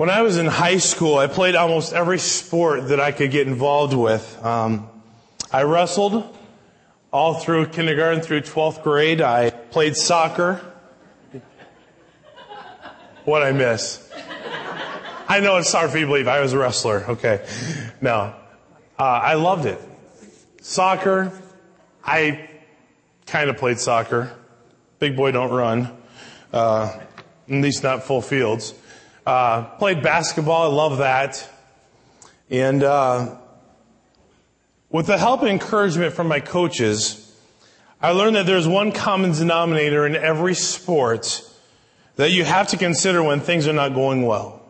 When I was in high school, I played almost every sport that I could get involved with. Um, I wrestled all through kindergarten through 12th grade. I played soccer. What I miss? I know it's hard for you to believe I was a wrestler. Okay. No. Uh, I loved it. Soccer. I kind of played soccer. Big boy don't run. Uh, at least not full fields. Uh, played basketball. I love that. And uh, with the help and encouragement from my coaches, I learned that there's one common denominator in every sport that you have to consider when things are not going well.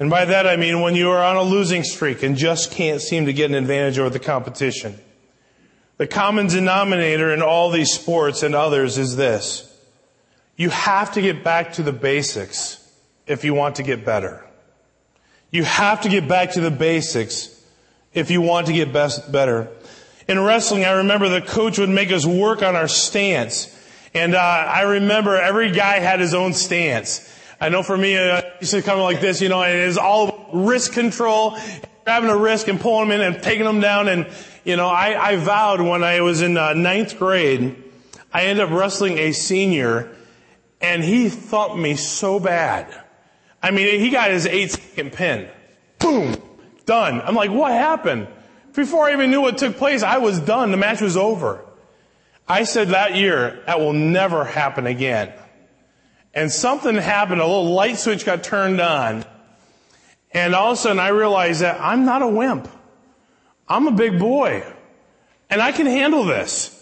And by that I mean when you are on a losing streak and just can't seem to get an advantage over the competition. The common denominator in all these sports and others is this. You have to get back to the basics if you want to get better. You have to get back to the basics if you want to get best, better. In wrestling, I remember the coach would make us work on our stance. And uh, I remember every guy had his own stance. I know for me, uh, it used to come like this, you know, it was all wrist control, grabbing a wrist and pulling them in and taking them down. And, you know, I, I vowed when I was in uh, ninth grade, I ended up wrestling a senior, and he thumped me so bad. I mean, he got his eight second pin. Boom! Done. I'm like, what happened? Before I even knew what took place, I was done. The match was over. I said that year, that will never happen again. And something happened, a little light switch got turned on. And all of a sudden I realized that I'm not a wimp. I'm a big boy. And I can handle this.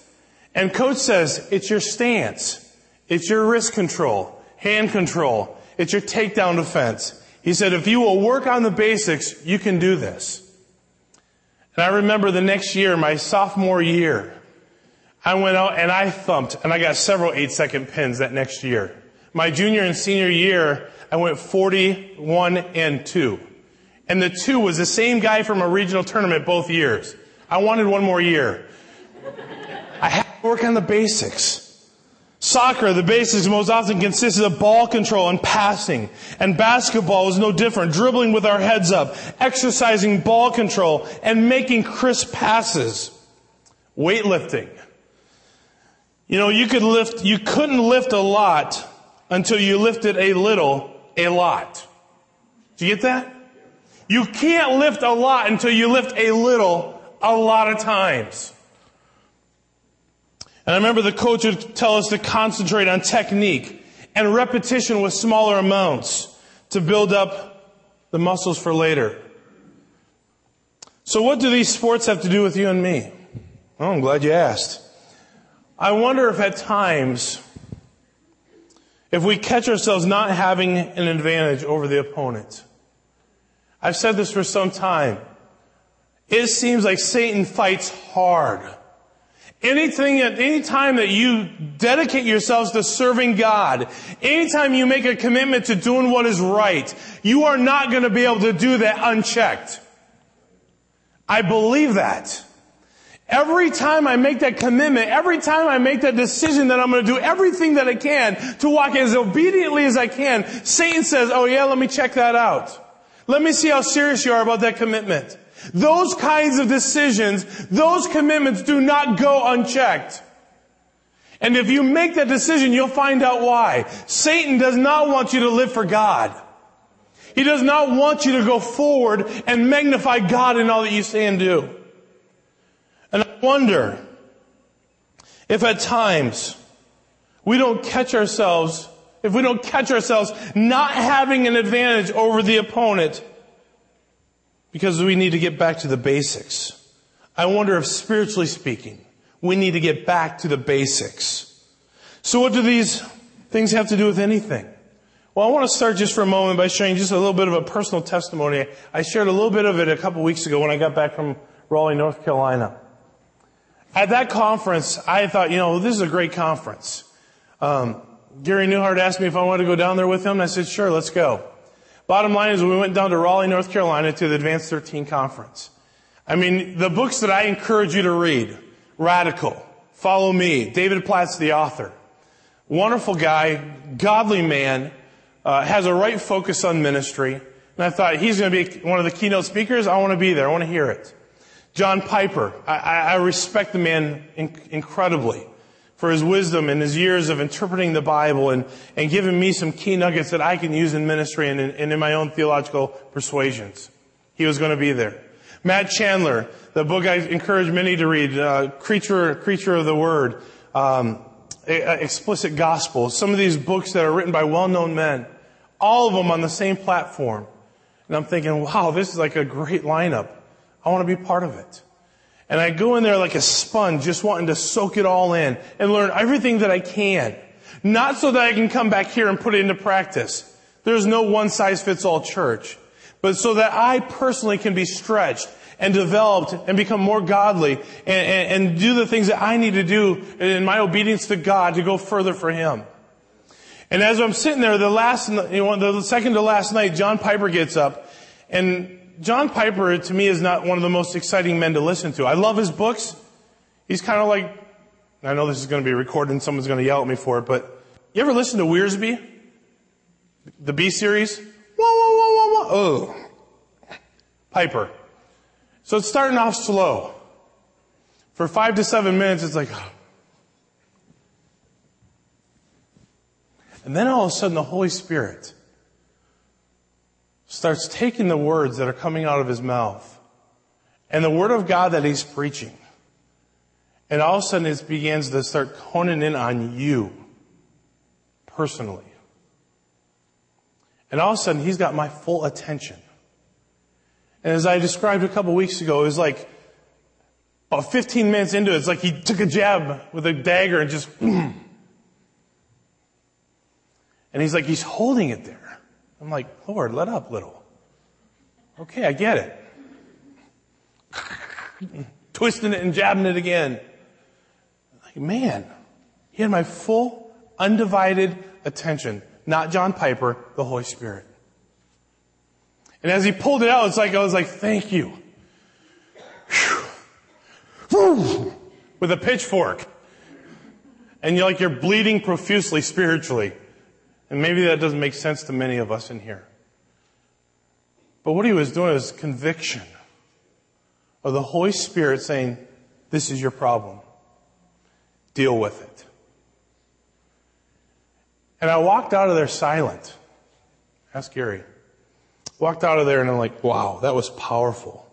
And coach says, it's your stance. It's your wrist control, hand control. It's your takedown defense. He said, if you will work on the basics, you can do this. And I remember the next year, my sophomore year, I went out and I thumped and I got several eight second pins that next year. My junior and senior year, I went 41 and 2. And the 2 was the same guy from a regional tournament both years. I wanted one more year. I had to work on the basics. Soccer, the basics most often consists of ball control and passing. And basketball is no different. Dribbling with our heads up, exercising ball control, and making crisp passes. Weightlifting. You know, you could lift, you couldn't lift a lot until you lifted a little, a lot. Do you get that? You can't lift a lot until you lift a little, a lot of times. And I remember the coach would tell us to concentrate on technique and repetition with smaller amounts to build up the muscles for later. So what do these sports have to do with you and me? Oh, I'm glad you asked. I wonder if at times, if we catch ourselves not having an advantage over the opponent. I've said this for some time. It seems like Satan fights hard Anything, at any time that you dedicate yourselves to serving God, anytime you make a commitment to doing what is right, you are not going to be able to do that unchecked. I believe that. Every time I make that commitment, every time I make that decision that I'm going to do everything that I can to walk as obediently as I can, Satan says, oh yeah, let me check that out. Let me see how serious you are about that commitment. Those kinds of decisions, those commitments do not go unchecked. And if you make that decision, you'll find out why. Satan does not want you to live for God. He does not want you to go forward and magnify God in all that you say and do. And I wonder if at times we don't catch ourselves, if we don't catch ourselves not having an advantage over the opponent, because we need to get back to the basics. I wonder if spiritually speaking, we need to get back to the basics. So what do these things have to do with anything? Well, I want to start just for a moment by sharing just a little bit of a personal testimony. I shared a little bit of it a couple weeks ago when I got back from Raleigh, North Carolina. At that conference, I thought, you know, this is a great conference. Um, Gary Newhart asked me if I wanted to go down there with him, and I said, sure, let's go. Bottom line is we went down to Raleigh, North Carolina to the Advance 13 conference. I mean, the books that I encourage you to read, Radical, Follow Me, David Platt's the author. Wonderful guy, godly man, uh, has a right focus on ministry. And I thought he's going to be one of the keynote speakers. I want to be there. I want to hear it. John Piper. I, I respect the man in, incredibly for his wisdom and his years of interpreting the Bible and, and giving me some key nuggets that I can use in ministry and in, and in my own theological persuasions. He was going to be there. Matt Chandler, the book I encourage many to read, uh, Creature, Creature of the Word, um, Explicit Gospel, some of these books that are written by well-known men, all of them on the same platform. And I'm thinking, wow, this is like a great lineup. I want to be part of it. And I go in there like a sponge, just wanting to soak it all in and learn everything that I can. Not so that I can come back here and put it into practice. There's no one size fits all church. But so that I personally can be stretched and developed and become more godly and, and, and do the things that I need to do in my obedience to God to go further for Him. And as I'm sitting there, the last, you know, the second to last night, John Piper gets up and John Piper to me is not one of the most exciting men to listen to. I love his books. He's kind of like, I know this is going to be recorded and someone's going to yell at me for it, but you ever listen to Wiersbe? The Be series? Whoa, whoa, whoa, whoa, whoa. Oh. Piper. So it's starting off slow. For five to seven minutes, it's like, oh. and then all of a sudden the Holy Spirit starts taking the words that are coming out of his mouth and the word of God that he's preaching. And all of a sudden it begins to start honing in on you personally. And all of a sudden he's got my full attention. And as I described a couple weeks ago, it was like about 15 minutes into it, it's like he took a jab with a dagger and just, and he's like, he's holding it there. I'm like, Lord, let up little. Okay, I get it. Twisting it and jabbing it again. Like, man, he had my full, undivided attention. Not John Piper, the Holy Spirit. And as he pulled it out, it's like, I was like, thank you. With a pitchfork. And you're like, you're bleeding profusely spiritually. And maybe that doesn't make sense to many of us in here. But what he was doing was conviction of the Holy Spirit saying, this is your problem. Deal with it. And I walked out of there silent. Ask Gary. Walked out of there and I'm like, wow, that was powerful.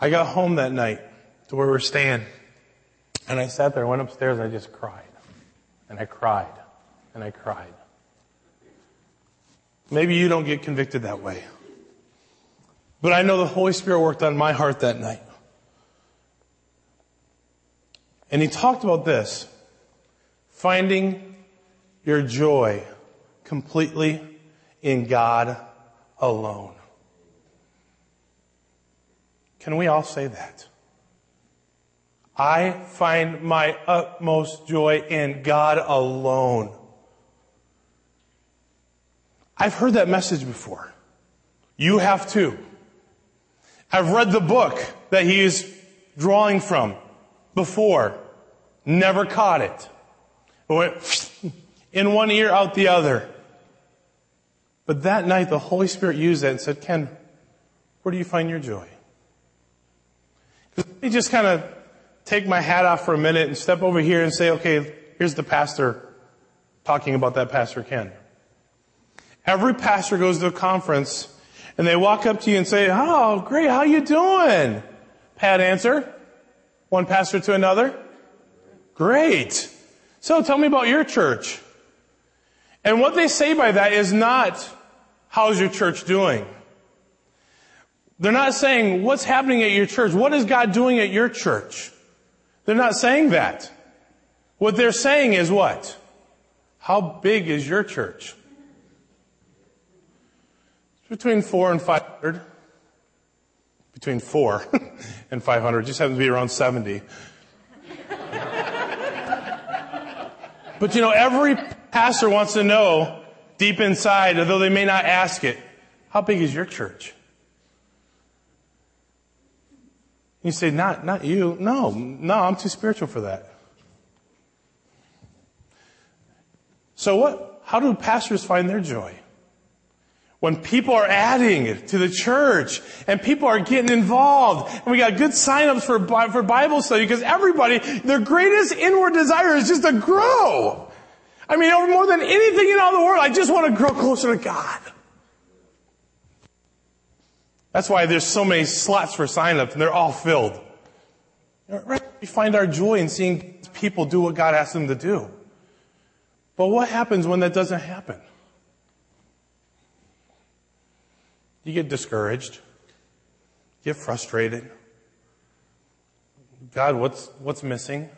I got home that night to where we are staying and I sat there, went upstairs and I just cried. And I cried and I cried. Maybe you don't get convicted that way. But I know the Holy Spirit worked on my heart that night. And he talked about this finding your joy completely in God alone. Can we all say that? I find my utmost joy in God alone. I've heard that message before. You have too. I've read the book that he is drawing from before. Never caught it. it went in one ear, out the other. But that night, the Holy Spirit used that and said, Ken, where do you find your joy? Let me just kind of take my hat off for a minute and step over here and say, okay, here's the pastor talking about that pastor Ken. Every pastor goes to a conference and they walk up to you and say, Oh, great. How you doing? Pat answer. One pastor to another. Great. So tell me about your church. And what they say by that is not, how's your church doing? They're not saying, what's happening at your church? What is God doing at your church? They're not saying that. What they're saying is what? How big is your church? Between four and 500. Between four and 500. Just happens to be around 70. but you know, every pastor wants to know deep inside, although they may not ask it, how big is your church? You say, not, not you. No, no, I'm too spiritual for that. So what, how do pastors find their joy? When people are adding to the church and people are getting involved and we got good signups for, for Bible study because everybody, their greatest inward desire is just to grow. I mean, over more than anything in all the world, I just want to grow closer to God. That's why there's so many slots for signups and they're all filled. Right? We find our joy in seeing people do what God asks them to do. But what happens when that doesn't happen? You get discouraged. Get frustrated. God, what's, what's missing?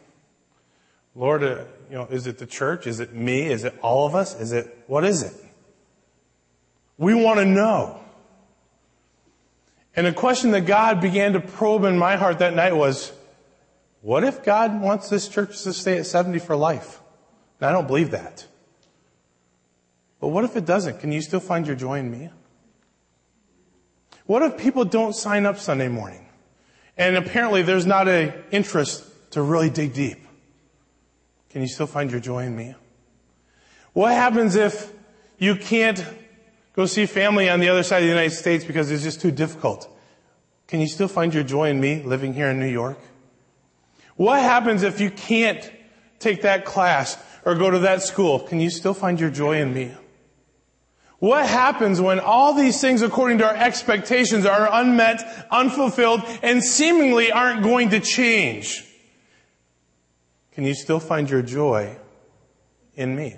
Lord, uh, you know, is it the church? Is it me? Is it all of us? Is it, what is it? We want to know. And a question that God began to probe in my heart that night was, what if God wants this church to stay at 70 for life? And I don't believe that. But what if it doesn't? Can you still find your joy in me? What if people don't sign up Sunday morning? And apparently there's not an interest to really dig deep. Can you still find your joy in me? What happens if you can't go see family on the other side of the United States because it's just too difficult? Can you still find your joy in me living here in New York? What happens if you can't take that class or go to that school? Can you still find your joy in me? What happens when all these things according to our expectations are unmet, unfulfilled, and seemingly aren't going to change? Can you still find your joy in me?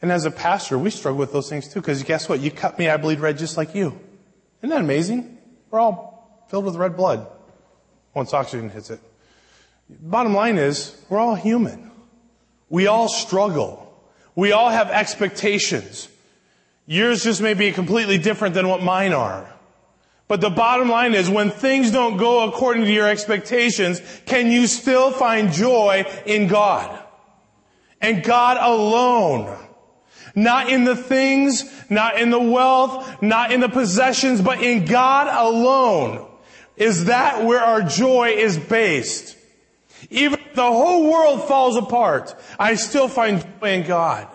And as a pastor, we struggle with those things too, because guess what? You cut me, I bleed red just like you. Isn't that amazing? We're all filled with red blood once oxygen hits it. Bottom line is, we're all human. We all struggle. We all have expectations. Yours just may be completely different than what mine are. But the bottom line is when things don't go according to your expectations, can you still find joy in God? And God alone. Not in the things, not in the wealth, not in the possessions, but in God alone. Is that where our joy is based? Even if the whole world falls apart, I still find joy in God.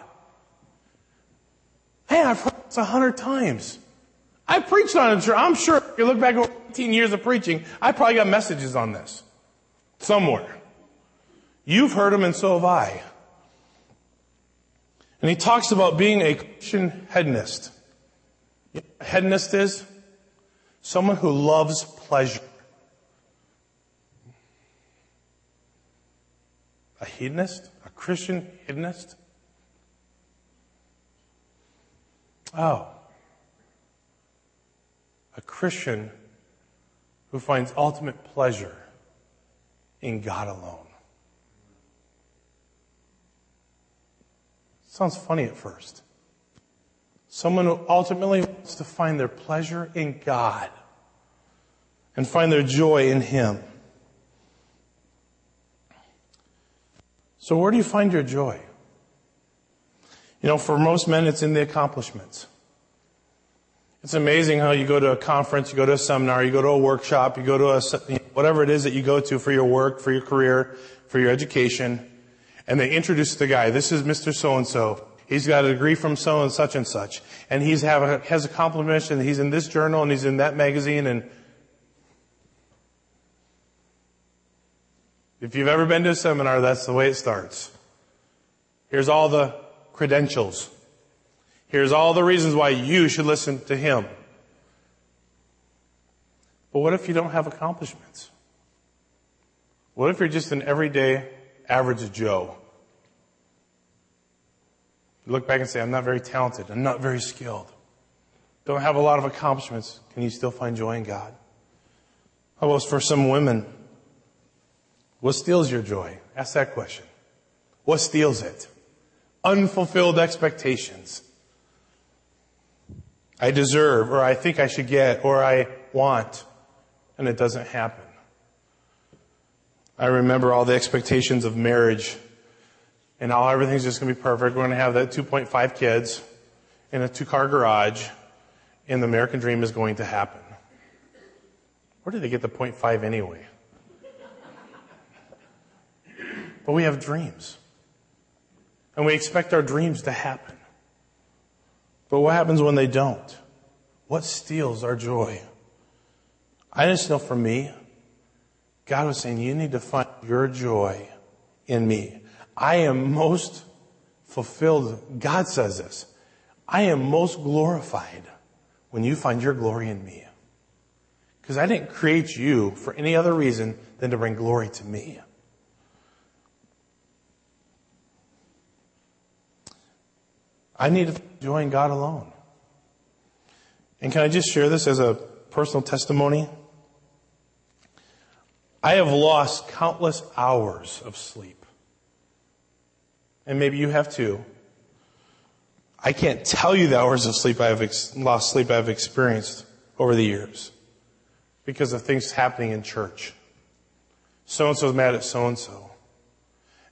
Hey, I've heard this a hundred times. I preached on it. I'm sure if you look back over 18 years of preaching, I probably got messages on this. Somewhere. You've heard them and so have I. And he talks about being a Christian hedonist. You know hedonist is? Someone who loves pleasure. A hedonist? A Christian hedonist? Oh. A Christian who finds ultimate pleasure in God alone. Sounds funny at first. Someone who ultimately wants to find their pleasure in God and find their joy in Him. So where do you find your joy? You know, for most men, it's in the accomplishments. It's amazing how you go to a conference, you go to a seminar, you go to a workshop, you go to a, whatever it is that you go to for your work, for your career, for your education, and they introduce the guy. This is Mr. So-and-so. He's got a degree from so and such and such. And he's have a, has a compliment and he's in this journal and he's in that magazine and if you've ever been to a seminar, that's the way it starts. Here's all the credentials. Here's all the reasons why you should listen to him. But what if you don't have accomplishments? What if you're just an everyday average Joe? You look back and say, I'm not very talented. I'm not very skilled. Don't have a lot of accomplishments. Can you still find joy in God? How about for some women? What steals your joy? Ask that question. What steals it? Unfulfilled expectations. I deserve, or I think I should get, or I want, and it doesn't happen. I remember all the expectations of marriage and how everything's just going to be perfect. We're going to have that 2.5 kids in a two car garage and the American dream is going to happen. Where did they get the 0.5 anyway? But we have dreams. And we expect our dreams to happen. But what happens when they don't? What steals our joy? I just know for me, God was saying, you need to find your joy in me. I am most fulfilled. God says this. I am most glorified when you find your glory in me. Because I didn't create you for any other reason than to bring glory to me. I need to join God alone. And can I just share this as a personal testimony? I have lost countless hours of sleep. And maybe you have too. I can't tell you the hours of sleep I have ex- lost sleep I've experienced over the years because of things happening in church. So and so's mad at so and so.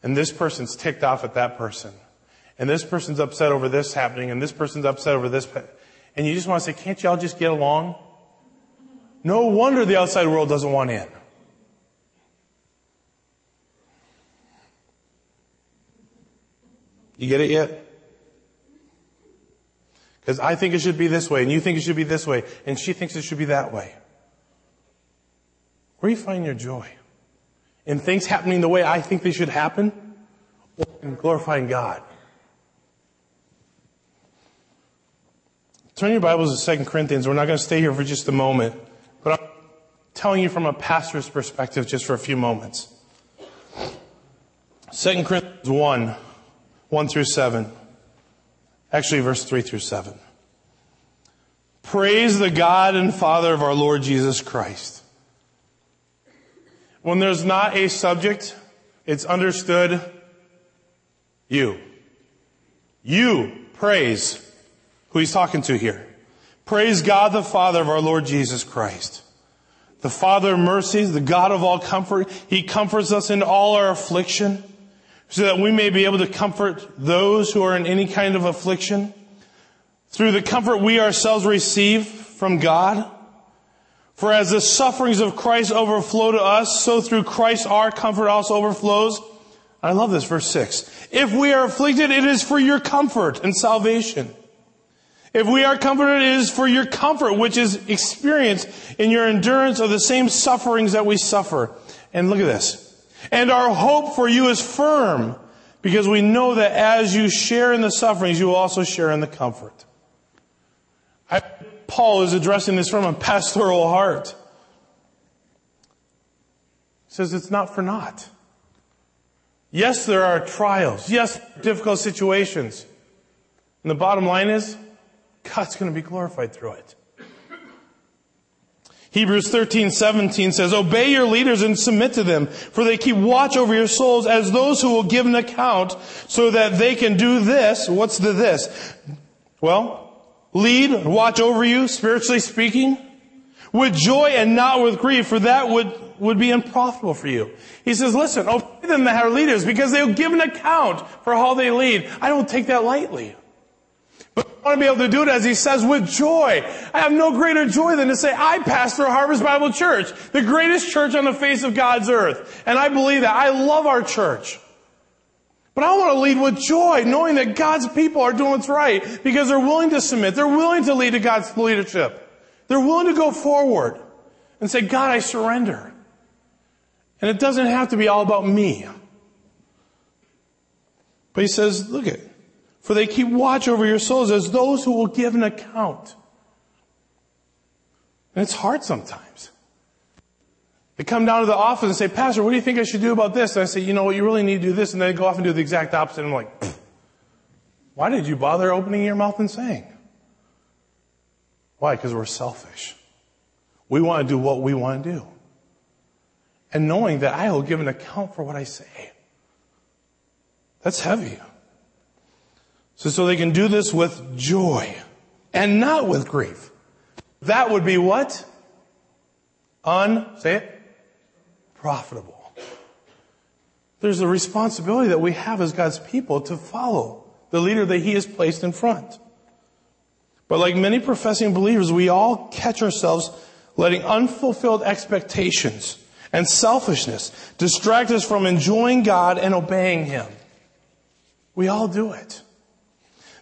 And this person's ticked off at that person. And this person's upset over this happening and this person's upset over this. And you just want to say, can't y'all just get along? No wonder the outside world doesn't want in. You get it yet? Because I think it should be this way, and you think it should be this way, and she thinks it should be that way. Where do you find your joy? In things happening the way I think they should happen, or in glorifying God? Turn your Bibles to 2 Corinthians. We're not going to stay here for just a moment, but I'm telling you from a pastor's perspective just for a few moments. 2 Corinthians 1, 1 through 7. Actually, verse 3 through 7. Praise the God and Father of our Lord Jesus Christ. When there's not a subject, it's understood you. You praise who he's talking to here. Praise God the Father of our Lord Jesus Christ. The Father of mercies, the God of all comfort. He comforts us in all our affliction so that we may be able to comfort those who are in any kind of affliction. Through the comfort we ourselves receive from God. For as the sufferings of Christ overflow to us, so through Christ our comfort also overflows. I love this, verse 6. If we are afflicted, it is for your comfort and salvation. If we are comforted, it is for your comfort, which is experienced in your endurance of the same sufferings that we suffer. And look at this. And our hope for you is firm, because we know that as you share in the sufferings, you will also share in the comfort. I, Paul is addressing this from a pastoral heart. He says it's not for naught. Yes, there are trials. Yes, difficult situations. And the bottom line is, God's going to be glorified through it. Hebrews 13, 17 says, Obey your leaders and submit to them, for they keep watch over your souls as those who will give an account so that they can do this. What's the this? Well, lead, watch over you, spiritually speaking, with joy and not with grief, for that would, would be unprofitable for you. He says, listen, obey them that are leaders because they'll give an account for how they lead. I don't take that lightly. Want to be able to do it as he says with joy. I have no greater joy than to say, I pastor Harvest Bible Church, the greatest church on the face of God's earth. And I believe that. I love our church. But I want to lead with joy, knowing that God's people are doing what's right because they're willing to submit. They're willing to lead to God's leadership. They're willing to go forward and say, God, I surrender. And it doesn't have to be all about me. But he says, look at, for they keep watch over your souls as those who will give an account. And it's hard sometimes. They come down to the office and say, Pastor, what do you think I should do about this? And I say, you know what, you really need to do this. And they go off and do the exact opposite. And I'm like, why did you bother opening your mouth and saying? Why? Because we're selfish. We want to do what we want to do. And knowing that I will give an account for what I say. That's heavy. So, so they can do this with joy and not with grief. That would be what? Un, say it, profitable. There's a responsibility that we have as God's people to follow the leader that He has placed in front. But like many professing believers, we all catch ourselves letting unfulfilled expectations and selfishness distract us from enjoying God and obeying Him. We all do it.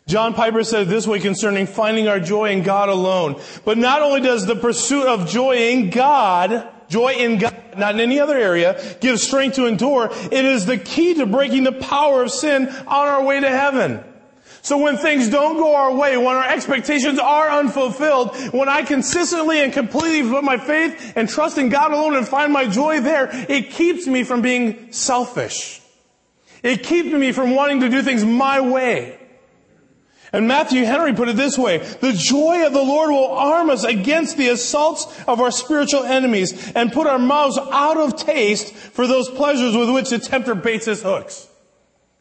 John Piper said this way concerning finding our joy in God alone. But not only does the pursuit of joy in God, joy in God, not in any other area, give strength to endure, it is the key to breaking the power of sin on our way to heaven. So when things don't go our way, when our expectations are unfulfilled, when I consistently and completely put my faith and trust in God alone and find my joy there, it keeps me from being selfish. It keeps me from wanting to do things my way. And Matthew Henry put it this way, the joy of the Lord will arm us against the assaults of our spiritual enemies and put our mouths out of taste for those pleasures with which the tempter baits his hooks.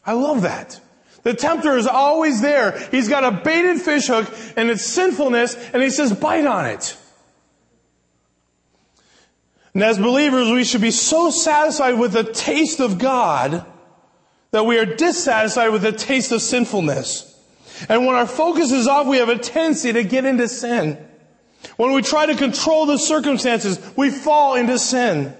I love that. The tempter is always there. He's got a baited fish hook and it's sinfulness and he says bite on it. And as believers, we should be so satisfied with the taste of God that we are dissatisfied with the taste of sinfulness. And when our focus is off, we have a tendency to get into sin. When we try to control the circumstances, we fall into sin.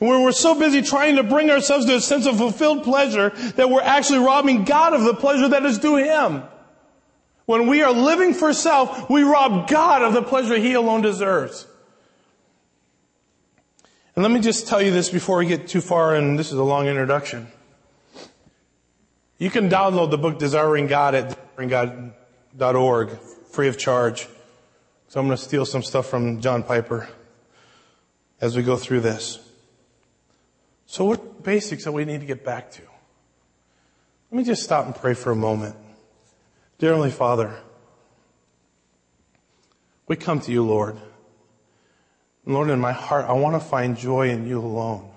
And when we're so busy trying to bring ourselves to a sense of fulfilled pleasure that we're actually robbing God of the pleasure that is due Him. When we are living for self, we rob God of the pleasure He alone deserves. And let me just tell you this before we get too far, and this is a long introduction. You can download the book Desiring God at God.org free of charge. So I'm going to steal some stuff from John Piper as we go through this. So what basics that we need to get back to? Let me just stop and pray for a moment. Dear Heavenly Father, we come to you, Lord. Lord, in my heart, I want to find joy in you alone.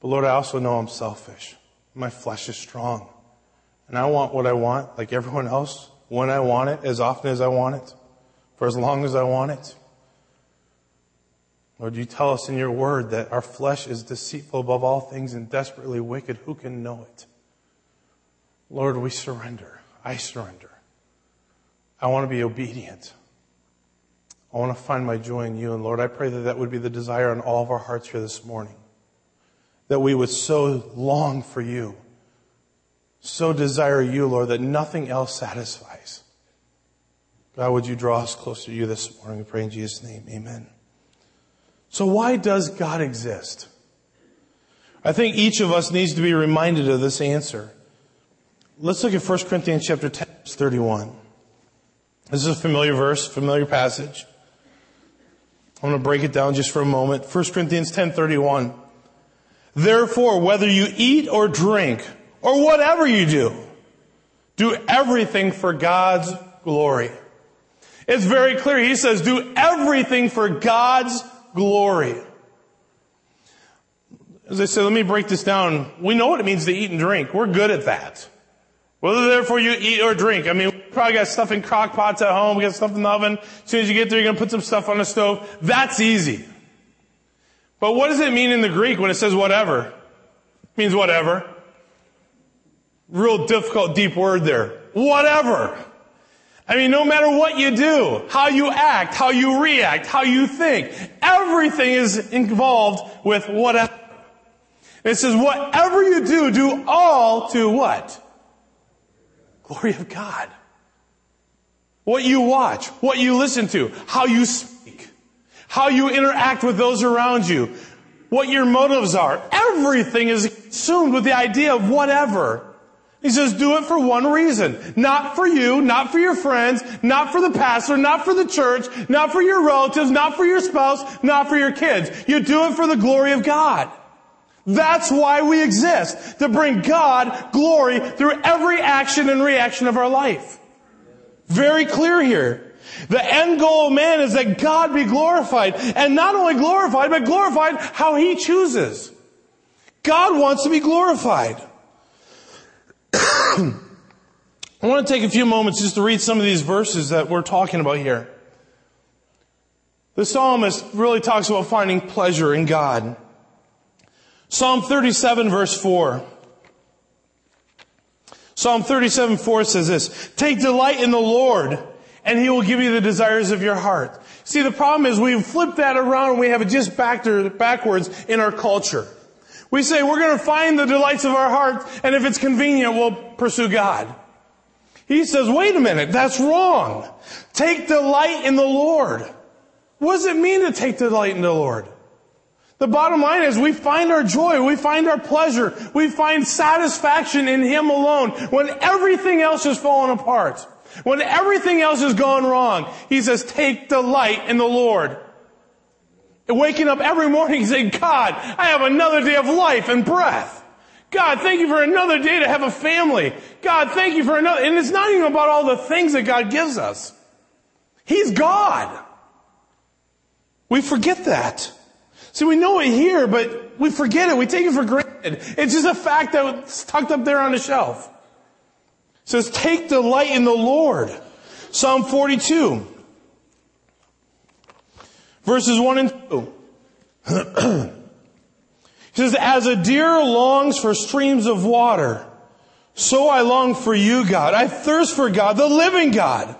But Lord, I also know I'm selfish. My flesh is strong. And I want what I want, like everyone else, when I want it, as often as I want it, for as long as I want it. Lord, you tell us in your word that our flesh is deceitful above all things and desperately wicked. Who can know it? Lord, we surrender. I surrender. I want to be obedient. I want to find my joy in you. And Lord, I pray that that would be the desire on all of our hearts here this morning. That we would so long for you so desire you, Lord, that nothing else satisfies. God, would you draw us closer to you this morning? We pray in Jesus' name. Amen. So why does God exist? I think each of us needs to be reminded of this answer. Let's look at 1 Corinthians chapter 10, verse 31. This is a familiar verse, familiar passage. I'm going to break it down just for a moment. 1 Corinthians 10, 31. Therefore, whether you eat or drink, or whatever you do, do everything for God's glory. It's very clear. He says, do everything for God's glory. As I said, let me break this down. We know what it means to eat and drink. We're good at that. Whether therefore you eat or drink. I mean, we probably got stuff in crock pots at home. We got stuff in the oven. As soon as you get there, you're going to put some stuff on the stove. That's easy. But what does it mean in the Greek when it says whatever? It means whatever. Real difficult, deep word there. Whatever. I mean, no matter what you do, how you act, how you react, how you think, everything is involved with whatever. it says, whatever you do, do all to what? Glory of God. What you watch, what you listen to, how you speak, how you interact with those around you, what your motives are. Everything is consumed with the idea of whatever. He says, do it for one reason. Not for you, not for your friends, not for the pastor, not for the church, not for your relatives, not for your spouse, not for your kids. You do it for the glory of God. That's why we exist. To bring God glory through every action and reaction of our life. Very clear here. The end goal of man is that God be glorified. And not only glorified, but glorified how He chooses. God wants to be glorified. I want to take a few moments just to read some of these verses that we're talking about here. The psalmist really talks about finding pleasure in God. Psalm 37 verse 4. Psalm 37 4 says this, Take delight in the Lord, and He will give you the desires of your heart. See, the problem is we've flipped that around and we have it just back to, backwards in our culture. We say we're going to find the delights of our heart, and if it's convenient, we'll pursue God. He says, wait a minute, that's wrong. Take delight in the Lord. What does it mean to take delight in the Lord? The bottom line is we find our joy, we find our pleasure, we find satisfaction in Him alone when everything else is fallen apart. When everything else has gone wrong, He says, take delight in the Lord. And waking up every morning saying, God, I have another day of life and breath. God, thank you for another day to have a family. God, thank you for another, and it's not even about all the things that God gives us. He's God. We forget that. See, we know it here, but we forget it. We take it for granted. It's just a fact that's tucked up there on the shelf. It says, take delight in the Lord. Psalm 42. Verses 1 and 2. He says, as a deer longs for streams of water, so I long for you, God. I thirst for God, the living God.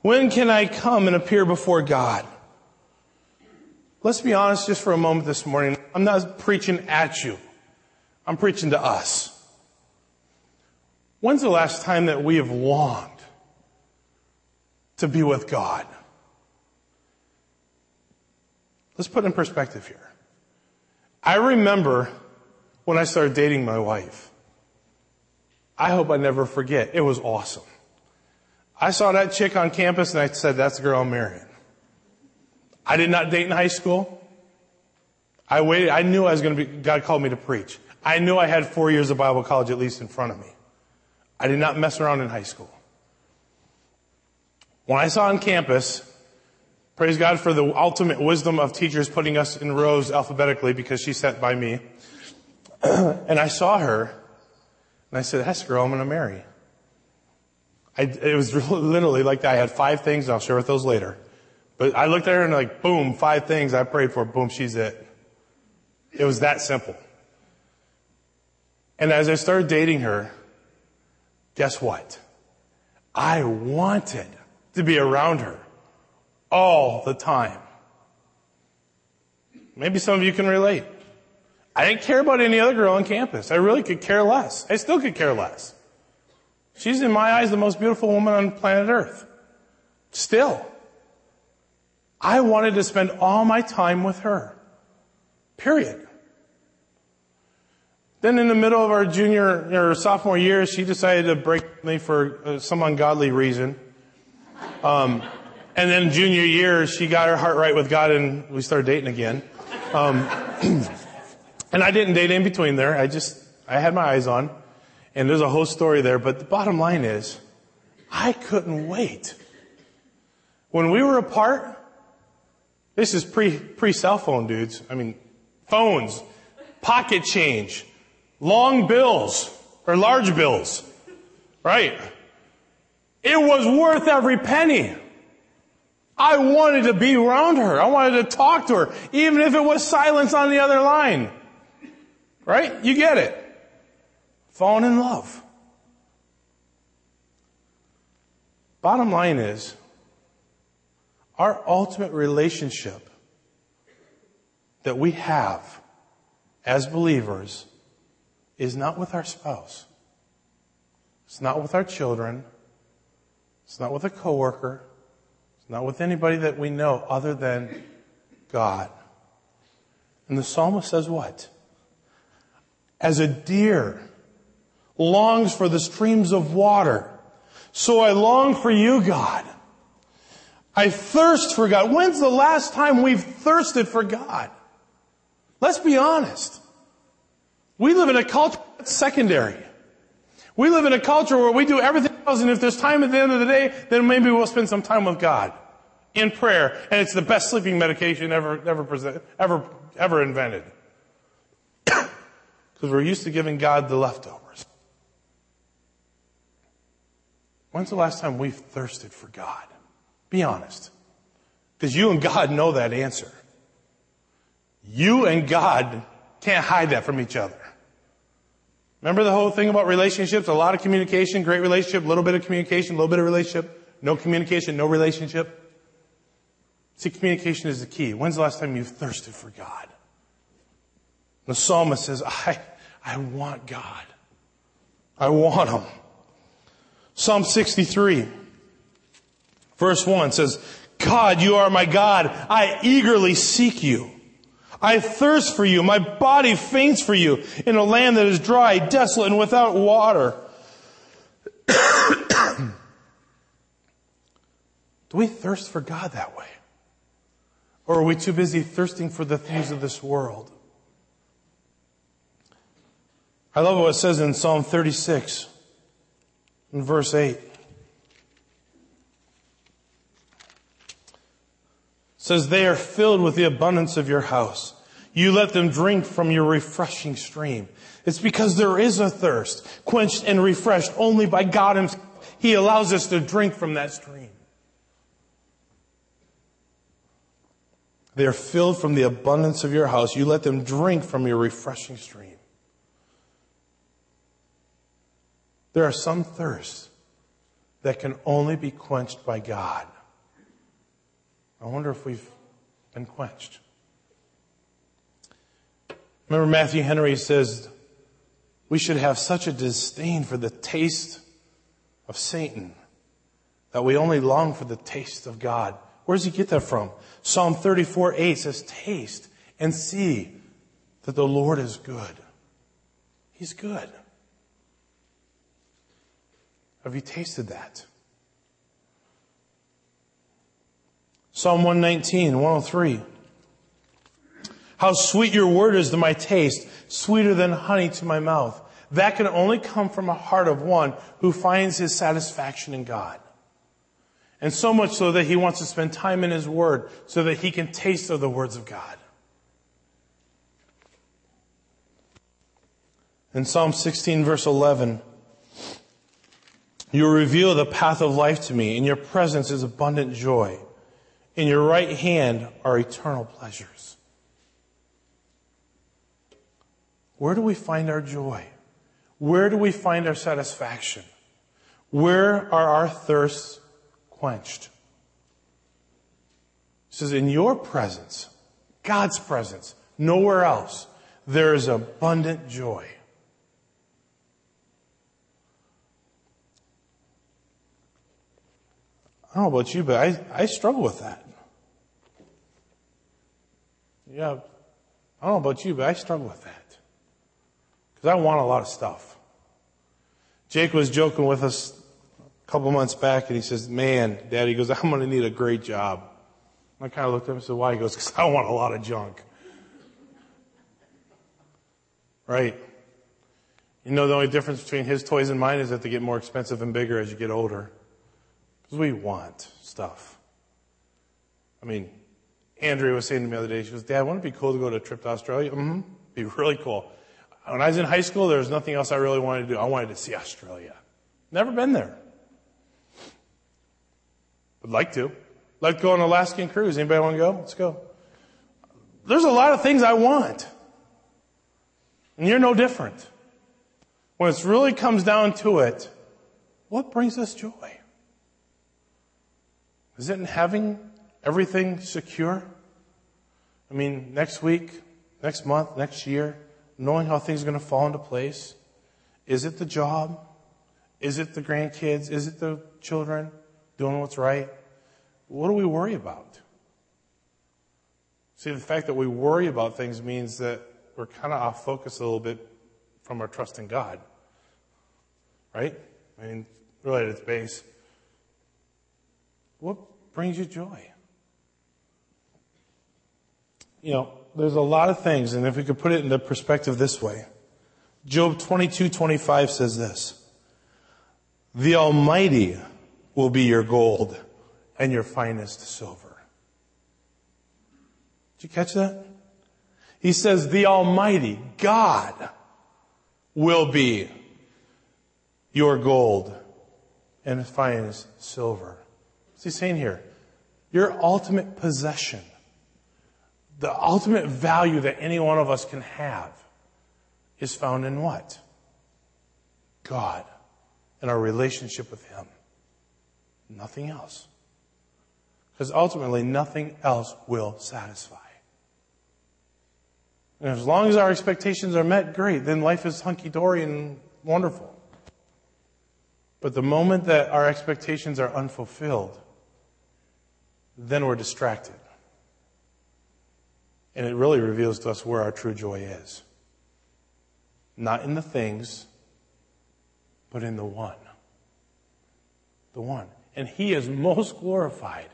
When can I come and appear before God? Let's be honest just for a moment this morning. I'm not preaching at you. I'm preaching to us. When's the last time that we have longed to be with God? Let's put in perspective here. I remember when I started dating my wife. I hope I never forget. It was awesome. I saw that chick on campus and I said, that's the girl I'm marrying. I did not date in high school. I waited. I knew I was going to be, God called me to preach. I knew I had four years of Bible college at least in front of me. I did not mess around in high school. When I saw on campus, praise God for the ultimate wisdom of teachers putting us in rows alphabetically because she sat by me. and I saw her and I said, that's girl I'm going to marry. I, it was literally like that. I had five things. I'll share with those later. But I looked at her and like, boom, five things I prayed for. Boom, she's it. It was that simple. And as I started dating her, guess what? I wanted to be around her all the time. Maybe some of you can relate. I didn't care about any other girl on campus. I really could care less. I still could care less. She's in my eyes the most beautiful woman on planet earth. Still. I wanted to spend all my time with her. Period. Then in the middle of our junior or sophomore year, she decided to break me for uh, some ungodly reason. Um, and then junior year, she got her heart right with God and we started dating again. Um, and I didn't date in between there. I just, I had my eyes on. And there's a whole story there. But the bottom line is, I couldn't wait. When we were apart, this is pre, pre cell phone dudes. I mean, phones, pocket change, long bills, or large bills, right? It was worth every penny. I wanted to be around her. I wanted to talk to her, even if it was silence on the other line. Right? You get it. Falling in love. Bottom line is, our ultimate relationship that we have as believers is not with our spouse. It's not with our children. It's not with a coworker. It's not with anybody that we know other than God. And the psalmist says what? As a deer longs for the streams of water, so I long for you, God. I thirst for God. When's the last time we've thirsted for God? Let's be honest. We live in a culture that's secondary. We live in a culture where we do everything else, and if there's time at the end of the day, then maybe we'll spend some time with God in prayer, and it's the best sleeping medication ever, ever, present, ever, ever invented. Because we're used to giving God the leftovers. When's the last time we've thirsted for God? Be honest. Because you and God know that answer. You and God can't hide that from each other. Remember the whole thing about relationships? A lot of communication, great relationship, little bit of communication, little bit of relationship, no communication, no relationship. See, communication is the key. When's the last time you thirsted for God? The psalmist says, I, I want God. I want Him. Psalm 63, verse 1 says, God, you are my God. I eagerly seek you. I thirst for you. My body faints for you in a land that is dry, desolate, and without water. Do we thirst for God that way? Or are we too busy thirsting for the things of this world? I love what it says in Psalm 36 in verse 8. Says, They are filled with the abundance of your house. You let them drink from your refreshing stream. It's because there is a thirst, quenched and refreshed only by God Himself. He allows us to drink from that stream. They are filled from the abundance of your house. You let them drink from your refreshing stream. There are some thirsts that can only be quenched by God. I wonder if we've been quenched. Remember, Matthew Henry says we should have such a disdain for the taste of Satan that we only long for the taste of God. Where does he get that from? Psalm 34 8 says, Taste and see that the Lord is good. He's good. Have you tasted that? Psalm 119, 103. How sweet your word is to my taste, sweeter than honey to my mouth. That can only come from a heart of one who finds his satisfaction in God. And so much so that he wants to spend time in his word so that he can taste of the words of God. In Psalm 16 verse 11, you reveal the path of life to me. In your presence is abundant joy. In your right hand are eternal pleasures. Where do we find our joy? Where do we find our satisfaction? Where are our thirsts quenched? He says, in your presence, God's presence, nowhere else, there is abundant joy. I don't know about you, but I, I struggle with that. Yeah, I don't know about you, but I struggle with that. Because I want a lot of stuff. Jake was joking with us a couple months back and he says, man, Daddy, goes, I'm going to need a great job. And I kind of looked at him and said, why? He goes, because I want a lot of junk. Right? You know, the only difference between his toys and mine is that they get more expensive and bigger as you get older. Because we want stuff. I mean, Andrea was saying to me the other day, she goes, Dad, wouldn't it be cool to go to a trip to Australia? Mm-hmm. Be really cool. When I was in high school, there was nothing else I really wanted to do. I wanted to see Australia. Never been there. Would like to. Like to go on an Alaskan cruise. Anybody want to go? Let's go. There's a lot of things I want. And you're no different. When it really comes down to it, what brings us joy? Is it in having everything secure? I mean, next week, next month, next year, knowing how things are going to fall into place? Is it the job? Is it the grandkids? Is it the children doing what's right? What do we worry about? See, the fact that we worry about things means that we're kind of off focus a little bit from our trust in God. Right? I mean, really at its base. What brings you joy? You know, there's a lot of things, and if we could put it into perspective this way. Job 22, 25 says this. The Almighty will be your gold and your finest silver. Did you catch that? He says the Almighty, God, will be your gold and finest silver. What's he saying here? Your ultimate possession, the ultimate value that any one of us can have is found in what? God and our relationship with Him. Nothing else. Because ultimately, nothing else will satisfy. And as long as our expectations are met, great. Then life is hunky dory and wonderful. But the moment that our expectations are unfulfilled, then we're distracted. And it really reveals to us where our true joy is. Not in the things, but in the one. The one. And He is most glorified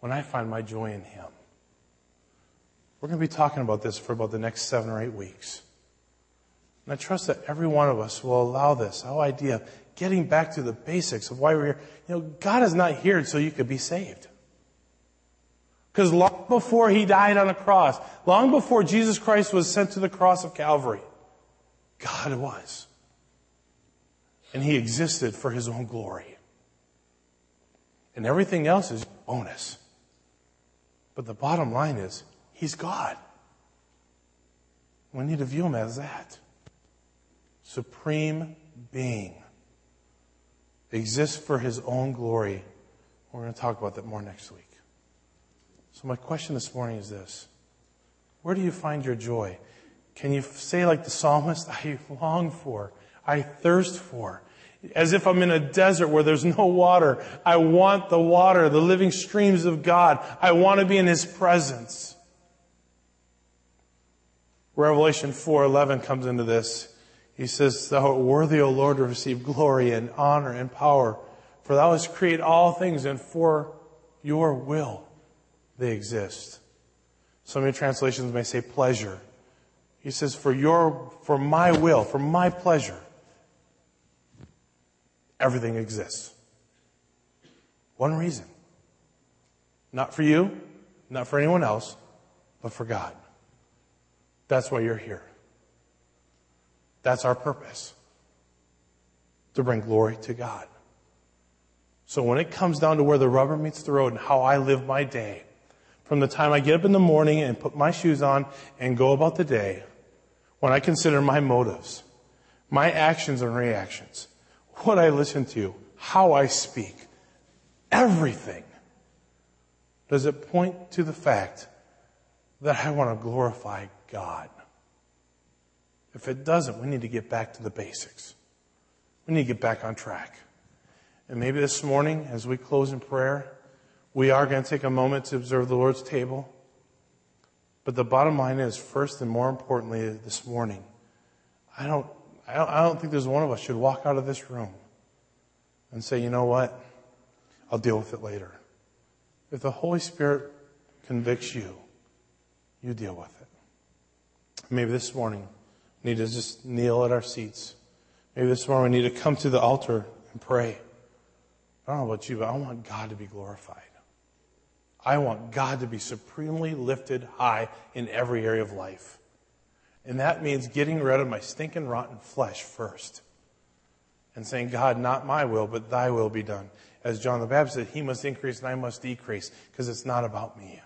when I find my joy in Him. We're going to be talking about this for about the next seven or eight weeks. And I trust that every one of us will allow this, whole idea of getting back to the basics of why we're here. You know, God is not here so you could be saved. Because long before he died on the cross, long before Jesus Christ was sent to the cross of Calvary, God was. And he existed for his own glory. And everything else is bonus. But the bottom line is, he's God. We need to view him as that. Supreme being. Exists for his own glory. We're going to talk about that more next week. So, my question this morning is this Where do you find your joy? Can you say, like the psalmist, I long for, I thirst for, as if I'm in a desert where there's no water. I want the water, the living streams of God. I want to be in His presence. Revelation 4:11 comes into this. He says, "Thou art worthy, O Lord, to receive glory and honor and power, for Thou hast created all things, and for Your will they exist. Some of your translations may say pleasure. He says, for your, for my will, for my pleasure, everything exists. One reason. Not for you, not for anyone else, but for God. That's why you're here. That's our purpose. To bring glory to God. So when it comes down to where the rubber meets the road and how I live my day, from the time I get up in the morning and put my shoes on and go about the day, when I consider my motives, my actions and reactions, what I listen to, how I speak, everything, does it point to the fact that I want to glorify God? If it doesn't, we need to get back to the basics. We need to get back on track. And maybe this morning, as we close in prayer, we are going to take a moment to observe the Lord's table. But the bottom line is, first and more importantly, this morning, I don't, I don't, I don't think there's one of us should walk out of this room and say, you know what? I'll deal with it later. If the Holy Spirit convicts you, you deal with it. Maybe this morning we need to just kneel at our seats. Maybe this morning we need to come to the altar and pray. I don't know about you, but I want God to be glorified. I want God to be supremely lifted high in every area of life. And that means getting rid of my stinking rotten flesh first. And saying, God, not my will, but thy will be done. As John the Baptist said, he must increase and I must decrease because it's not about me.